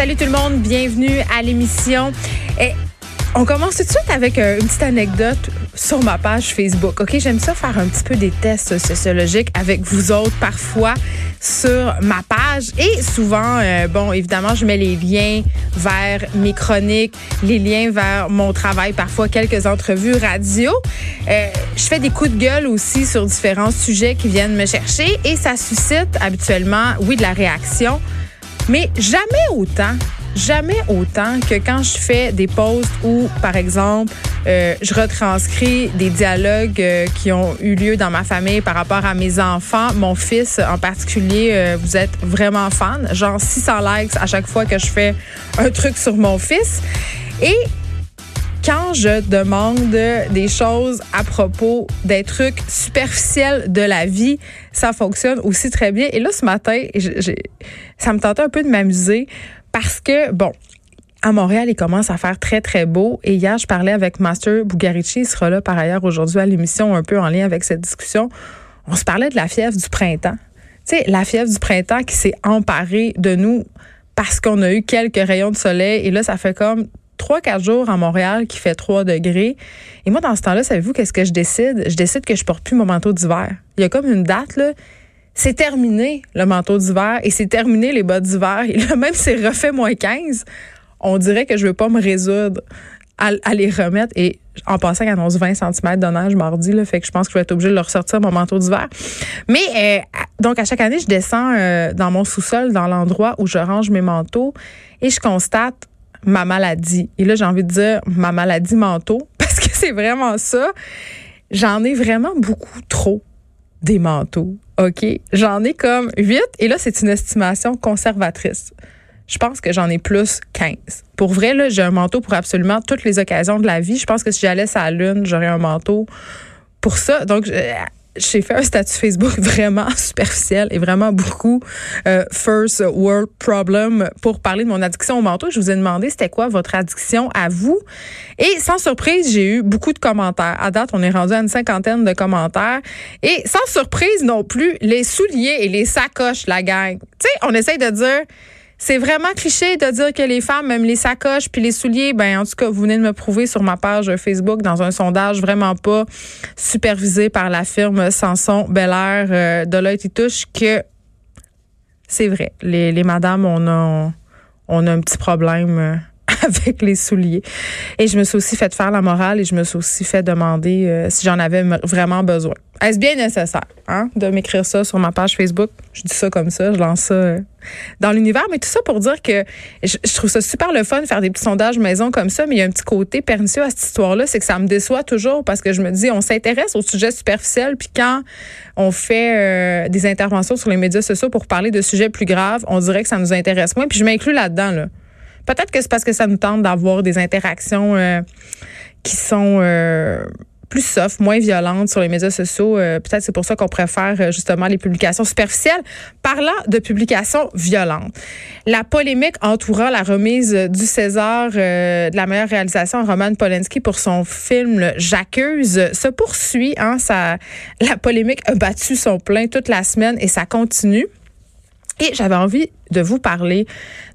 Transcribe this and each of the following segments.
Salut tout le monde, bienvenue à l'émission. Et on commence tout de suite avec euh, une petite anecdote sur ma page Facebook. OK, j'aime ça faire un petit peu des tests sociologiques avec vous autres parfois sur ma page et souvent euh, bon, évidemment, je mets les liens vers mes chroniques, les liens vers mon travail, parfois quelques entrevues radio. Euh, je fais des coups de gueule aussi sur différents sujets qui viennent me chercher et ça suscite habituellement oui de la réaction mais jamais autant, jamais autant que quand je fais des posts où, par exemple, euh, je retranscris des dialogues euh, qui ont eu lieu dans ma famille par rapport à mes enfants. Mon fils en particulier, euh, vous êtes vraiment fan, genre 600 likes à chaque fois que je fais un truc sur mon fils. Et quand je demande des choses à propos des trucs superficiels de la vie, ça fonctionne aussi très bien. Et là, ce matin, ça me tentait un peu de m'amuser parce que, bon, à Montréal, il commence à faire très, très beau. Et hier, je parlais avec Master Bugarici. Il sera là par ailleurs aujourd'hui à l'émission, un peu en lien avec cette discussion. On se parlait de la fièvre du printemps. Tu sais, la fièvre du printemps qui s'est emparée de nous parce qu'on a eu quelques rayons de soleil. Et là, ça fait comme 3-4 jours à Montréal qui fait 3 degrés. Et moi, dans ce temps-là, savez-vous qu'est-ce que je décide? Je décide que je porte plus mon manteau d'hiver. Il y a comme une date, là. C'est terminé le manteau d'hiver et c'est terminé les bottes d'hiver. Et là, même c'est refait moins 15, on dirait que je veux pas me résoudre à, les remettre. Et en passant, il annonce 20 cm de neige mardi, là, fait que je pense que je vais être obligée de le ressortir, mon manteau d'hiver. Mais euh, donc, à chaque année, je descends euh, dans mon sous-sol, dans l'endroit où je range mes manteaux, et je constate ma maladie. Et là, j'ai envie de dire ma maladie manteau parce que c'est vraiment ça. J'en ai vraiment beaucoup trop des manteaux. OK? J'en ai comme 8 et là, c'est une estimation conservatrice. Je pense que j'en ai plus 15. Pour vrai, là, j'ai un manteau pour absolument toutes les occasions de la vie. Je pense que si j'allais à la Lune, j'aurais un manteau pour ça. Donc, j'ai fait un statut Facebook vraiment superficiel et vraiment beaucoup euh, first world problem pour parler de mon addiction au manteau. Je vous ai demandé c'était quoi votre addiction à vous. Et sans surprise, j'ai eu beaucoup de commentaires. À date, on est rendu à une cinquantaine de commentaires. Et sans surprise non plus, les souliers et les sacoches, la gang. Tu sais, on essaye de dire c'est vraiment cliché de dire que les femmes, même les sacoches puis les souliers, ben en tout cas, vous venez de me prouver sur ma page Facebook dans un sondage vraiment pas supervisé par la firme Sanson Bel Air euh, Deloitte et Touche que c'est vrai. Les, les madames, on a, on a un petit problème. Avec les souliers. Et je me suis aussi fait faire la morale et je me suis aussi fait demander euh, si j'en avais vraiment besoin. Est-ce bien nécessaire hein, de m'écrire ça sur ma page Facebook? Je dis ça comme ça, je lance ça euh, dans l'univers. Mais tout ça pour dire que je, trouve ça super le fun de faire des petits sondages maison comme ça, mais il y a un petit côté pernicieux à cette histoire-là, c'est que ça me déçoit toujours parce que je me dis, on s'intéresse au sujet superficiel, puis quand on fait euh, des interventions sur les médias sociaux pour parler de sujets plus graves, on dirait que ça nous intéresse moins. Puis je m'inclus là-dedans. Là. Peut-être que c'est parce que ça nous tente d'avoir des interactions euh, qui sont euh, plus soft, moins violentes sur les médias sociaux. Euh, peut-être c'est pour ça qu'on préfère justement les publications superficielles. Parlant de publications violentes, la polémique entourant la remise du César de la meilleure réalisation à Roman Polanski pour son film J'accuse se poursuit. Hein, la polémique a battu son plein toute la semaine et ça continue. Et j'avais envie de vous parler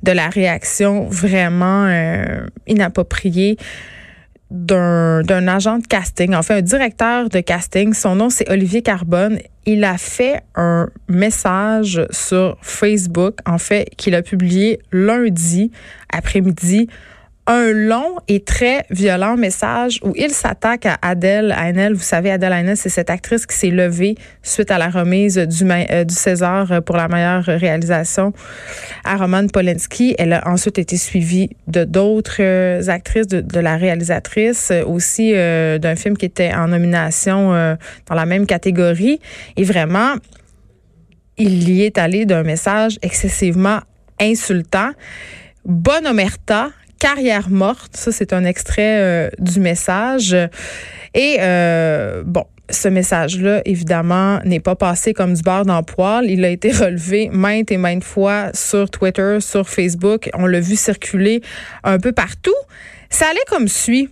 de la réaction vraiment euh, inappropriée d'un agent de casting, enfin un directeur de casting. Son nom, c'est Olivier Carbone. Il a fait un message sur Facebook, en fait, qu'il a publié lundi après-midi un long et très violent message où il s'attaque à Adèle Haenel. Vous savez, Adèle Haenel, c'est cette actrice qui s'est levée suite à la remise du, euh, du César pour la meilleure réalisation à Roman Polanski. Elle a ensuite été suivie de d'autres euh, actrices, de, de, la réalisatrice, aussi euh, d'un film qui était en nomination dans la même catégorie. Et vraiment, il y est allé d'un message excessivement insultant bonne omerta, carrière morte. Ça, c'est un extrait euh, du message. Et euh, bon, ce message-là, évidemment, n'est pas passé comme du beurre dans poil. Il a été relevé maintes et maintes fois sur Twitter, sur Facebook. On l'a vu circuler un peu partout. Ça allait comme suit.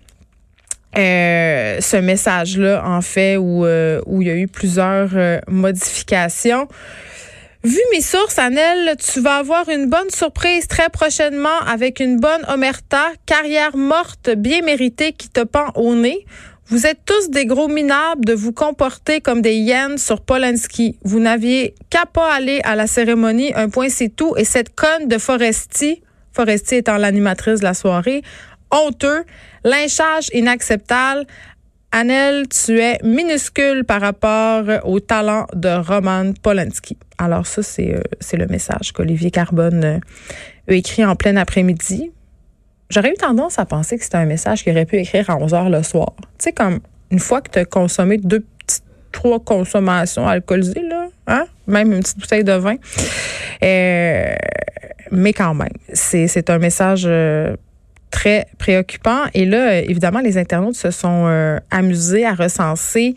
Euh, ce message-là, en fait, où, il y a eu plusieurs modifications. Vu mes sources, Annelle, tu vas avoir une bonne surprise très prochainement avec une bonne omerta, carrière morte bien méritée qui te pend au nez. Vous êtes tous des gros minables de vous comporter comme des hyènes sur Polanski. Vous n'aviez qu'à pas aller à la cérémonie, un point c'est tout. Et cette conne de Foresti, Foresti étant l'animatrice de la soirée, honteux, lynchage inacceptable. Annelle, tu es minuscule par rapport au talent de Roman Polanski. Alors ça, c'est euh, le message qu'Olivier Carbone euh, a écrit en plein après-midi. J'aurais eu tendance à penser que c'était un message qu'il aurait pu écrire à 11 heures le soir. Tu sais, comme une fois que tu as consommé deux petites, trois consommations alcoolisées, là, hein? même une petite bouteille de vin. Euh, mais quand même, c'est un message très préoccupant. Et là, évidemment, les internautes se sont euh, amusés à recenser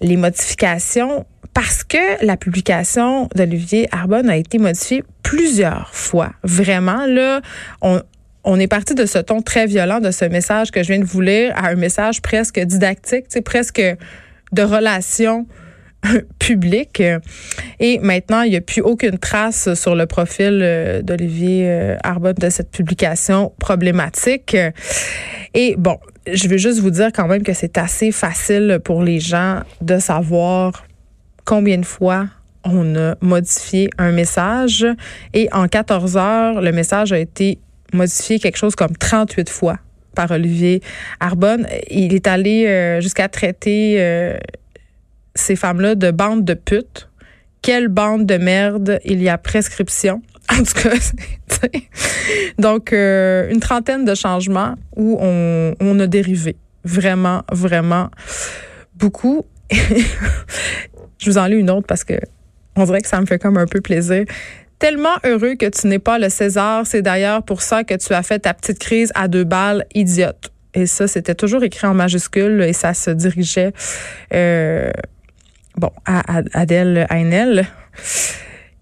les modifications parce que la publication d'Olivier Arbonne a été modifiée plusieurs fois. Vraiment, là, on, on est parti de ce ton très violent, de ce message que je viens de vous lire, à un message presque didactique, presque de relation public. Et maintenant, il n'y a plus aucune trace sur le profil euh, d'Olivier euh, Arbonne de cette publication problématique. Et bon, je veux juste vous dire quand même que c'est assez facile pour les gens de savoir combien de fois on a modifié un message. Et en 14 heures, le message a été modifié quelque chose comme 38 fois par Olivier Arbonne. Il est allé euh, jusqu'à traiter ces femmes-là de bandes de putes. Quelle bande de merde il y a prescription. En tout cas, donc euh, une trentaine de changements où on, on a dérivé vraiment, vraiment beaucoup. Je vous en lis une autre parce que on dirait que ça me fait comme un peu plaisir. Tellement heureux que tu n'es pas le César, c'est d'ailleurs pour ça que tu as fait ta petite crise à deux balles, idiote. Et ça, c'était toujours écrit en majuscule et ça se dirigeait euh, bon, à, Adèle Haenel.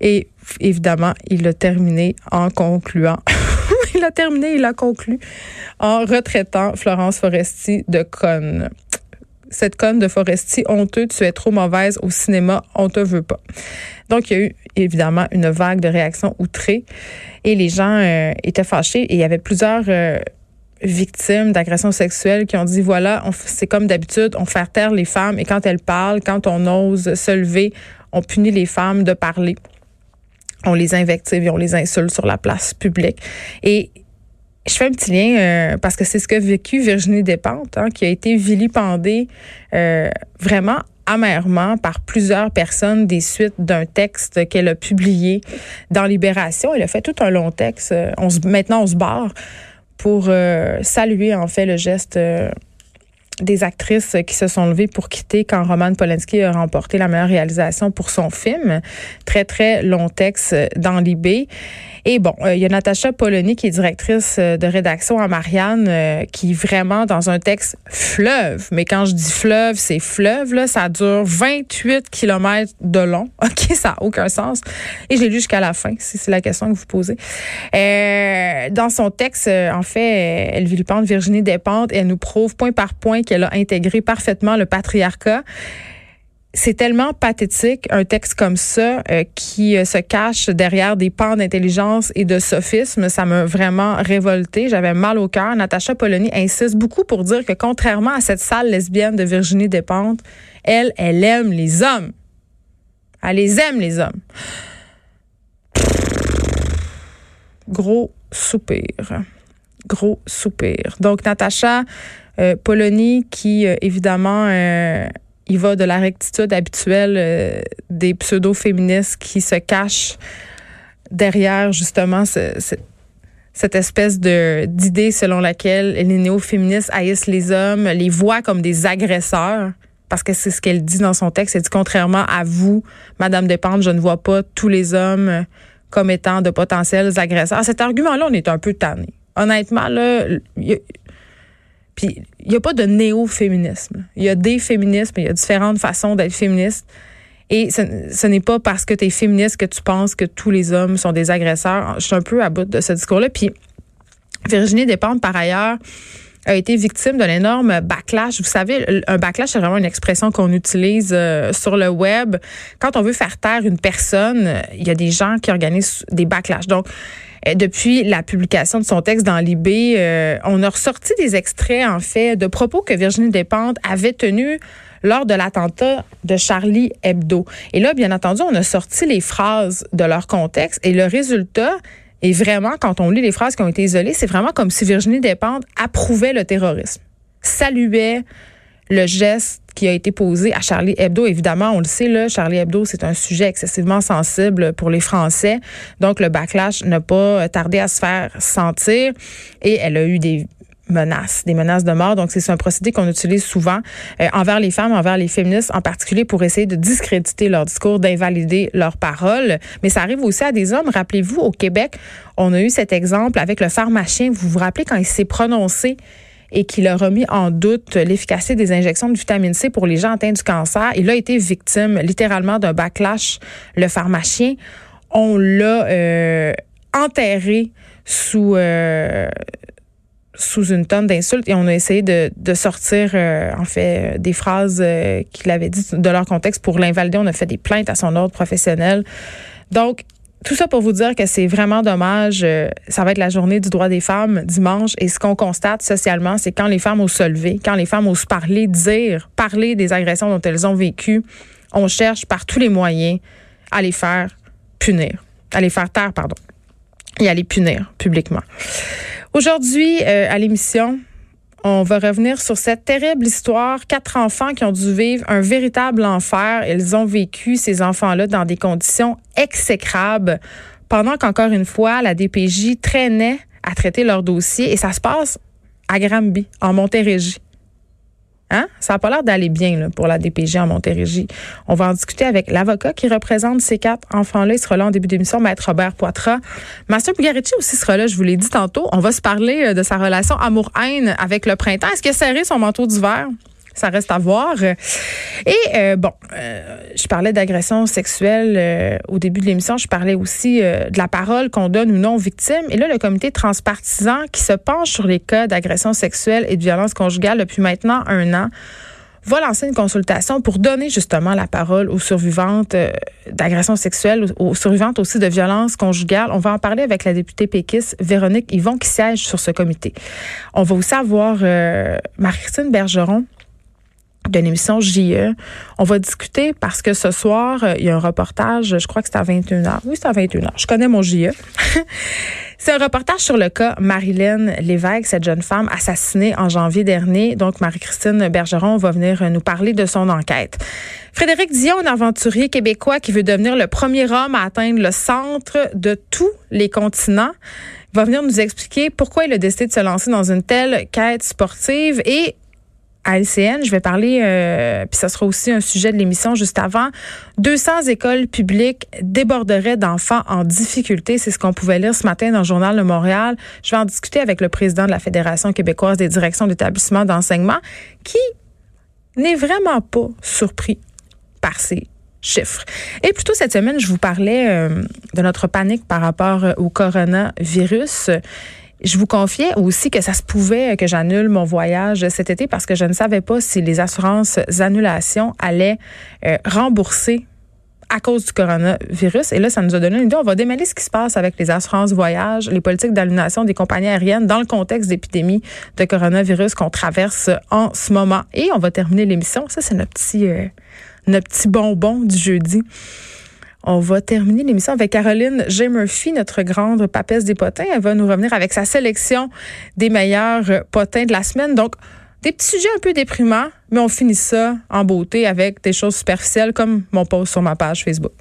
Et évidemment, il a terminé en concluant. il a terminé, il a conclu en retraitant Florence Foresti de conne. Cette conne de Foresti, honteux, tu es trop mauvaise au cinéma, on te veut pas. Donc, il y a eu évidemment une vague de réactions outrées et les gens euh, étaient fâchés et il y avait plusieurs euh, victimes d'agressions sexuelles qui ont dit voilà, c'est comme d'habitude, on fait taire les femmes et quand elles parlent, quand on ose se lever, on punit les femmes de parler. On les invective et on les insulte sur la place publique. Et je fais un petit lien euh, parce que c'est ce que vécu Virginie Despentes, hein, qui a été vilipendée euh, vraiment amèrement par plusieurs personnes des suites d'un texte qu'elle a publié dans Libération. Elle a fait tout un long texte. On se, maintenant, on se barre pour euh, saluer en fait le geste euh, des actrices qui se sont levées pour quitter quand Roman Polanski a remporté la meilleure réalisation pour son film. Très, très long texte dans l'IB. Et bon, euh, il y a Natacha Polony qui est directrice euh, de rédaction à Marianne euh, qui vraiment dans un texte fleuve. Mais quand je dis fleuve, c'est fleuve, là, ça dure 28 kilomètres de long. OK, ça n'a aucun sens. Et j'ai lu jusqu'à la fin, si c'est la question que vous posez. dans son texte, en fait, elle vilipende Virginie Despentes elle nous prouve point par point qu'elle a intégré parfaitement le patriarcat c'est tellement pathétique, un texte comme ça euh, qui euh, se cache derrière des pans d'intelligence et de sophisme. Ça m'a vraiment révolté. J'avais mal au cœur. Natacha Polony insiste beaucoup pour dire que contrairement à cette salle lesbienne de Virginie Despentes, elle, elle aime les hommes. Elle les aime, les hommes. Gros soupir. Gros soupir. Donc, Natacha euh, Polony, qui, évidemment, il va de la rectitude habituelle euh, des pseudo-féministes qui se cachent derrière justement cette espèce de d'idée selon laquelle les néo-féministes haïssent les hommes, les voient comme des agresseurs. Parce que c'est ce qu'elle dit dans son texte. Elle dit contrairement à vous, Madame Despentes, je ne vois pas tous les hommes comme étant de potentiels agresseurs. Cet argument-là, on est un peu tanné. Honnêtement, là, puis il n'y a pas de néo-féminisme. Il y a des féminismes, il y a différentes façons d'être féministe. Et ce, n'est pas parce que tu es féministe que tu penses que tous les hommes sont des agresseurs. Je suis un peu à bout de ce discours-là. Puis Virginie Despentes, par ailleurs, a été victime d'un énorme backlash. Vous savez, un backlash, c'est vraiment une expression qu'on utilise euh, sur le web. Quand on veut faire taire une personne, il y a des gens qui organisent des backlash. Donc, euh, depuis la publication de son texte dans l'IB, euh, on a ressorti des extraits, en fait, de propos que Virginie Despentes avait tenus lors de l'attentat de Charlie Hebdo. Et là, bien entendu, on a sorti les phrases de leur contexte et le résultat est vraiment, quand on lit les phrases qui ont été isolées, c'est vraiment comme si Virginie Despentes approuvait le terrorisme, saluait le geste qui a été posé à Charlie Hebdo. Évidemment, on le sait, là, Charlie Hebdo, c'est un sujet excessivement sensible pour les Français. Donc, le backlash n'a pas tardé à se faire sentir et elle a eu des menaces, des menaces de mort. Donc, c'est un procédé qu'on utilise souvent euh, envers les femmes, envers les féministes en particulier pour essayer de discréditer leur discours, d'invalider leurs paroles. Mais ça arrive aussi à des hommes. Rappelez-vous, au Québec, on a eu cet exemple avec le pharmacien. Vous vous rappelez quand il s'est prononcé et qu'il a remis en doute l'efficacité des injections de vitamine C pour les gens atteints du cancer? Il a été victime littéralement d'un backlash. Le pharmacien, on l'a euh, enterré sous euh, sous une tonne d'insultes et on a essayé de, de sortir euh, en fait des phrases qu'il avait dites de leur contexte pour l'invalider. On a fait des plaintes à son ordre professionnel. Donc tout ça pour vous dire que c'est vraiment dommage. Euh, ça va être la journée du droit des femmes dimanche. Et ce qu'on constate socialement, c'est quand les femmes osent se lever, quand les femmes osent parler, dire, parler des agressions dont elles ont vécu, on cherche par tous les moyens à les faire punir, à les faire taire, pardon, et à les punir publiquement. Aujourd'hui, euh, à l'émission, on va revenir sur cette terrible histoire. Quatre enfants qui ont dû vivre un véritable enfer. Ils ont vécu, ces enfants-là, dans des conditions exécrables pendant qu'encore une fois, la DPJ traînait à traiter leur dossier et ça se passe à Granby, en Montérégie. Hein? Ça n'a pas l'air d'aller bien pour la DPG en Montérégie. On va en discuter avec l'avocat qui représente ces quatre enfants-là. Il sera là en début d'émission, Maître Robert Poitras. Master Bugarici aussi sera là, je vous l'ai dit tantôt. On va se parler euh, de sa relation amour-haine avec le printemps. Est-ce qu'il a son manteau d'hiver? Ça reste à voir. Et euh, bon, euh, je parlais d'agression sexuelle euh, au début de l'émission. Je parlais aussi de la parole qu'on donne ou non aux victimes. Et là, le comité transpartisan qui se penche sur les cas d'agression sexuelle et de violence conjugale depuis maintenant un an va lancer une consultation pour donner justement la parole aux survivantes d'agression sexuelle, aux survivantes aussi de violence conjugale. On va en parler avec la députée péquiste Véronique Yvon qui siège sur ce comité. On va aussi avoir Marie-Christine Bergeron de l'émission JE. On va discuter parce que ce soir, euh, il y a un reportage, je crois que c'est à 21h. Oui, c'est à 21h. Je connais mon JE. c'est un reportage sur le cas Marilyn Lévesque, cette jeune femme assassinée en janvier dernier. Donc, Marie-Christine Bergeron va venir nous parler de son enquête. Frédéric Dion, un aventurier québécois qui veut devenir le premier homme à atteindre le centre de tous les continents, va venir nous expliquer pourquoi il a décidé de se lancer dans une telle quête sportive et à LCN. Je vais parler, euh, puis ça sera aussi un sujet de l'émission juste avant. 200 écoles publiques déborderaient d'enfants en difficulté. C'est ce qu'on pouvait lire ce matin dans le journal de Montréal. Je vais en discuter avec le président de la Fédération québécoise des directions d'établissements d'enseignement qui n'est vraiment pas surpris par ces chiffres. Et plutôt cette semaine, je vous parlais euh, de notre panique par rapport au coronavirus. Je vous confiais aussi que ça se pouvait que j'annule mon voyage cet été parce que je ne savais pas si les assurances annulations allaient euh, rembourser à cause du coronavirus. Et là, ça nous a donné une idée. On va démêler ce qui se passe avec les assurances voyage, les politiques d'annulation des compagnies aériennes dans le contexte d'épidémie de coronavirus qu'on traverse en ce moment. Et on va terminer l'émission. Ça, c'est notre petit, euh, notre petit bonbon du jeudi. On va terminer l'émission avec Caroline J. Murphy, notre grande papesse des potins. Elle va nous revenir avec sa sélection des meilleurs potins de la semaine. Donc, des petits sujets un peu déprimants, mais on finit ça en beauté avec des choses superficielles comme mon post sur ma page Facebook.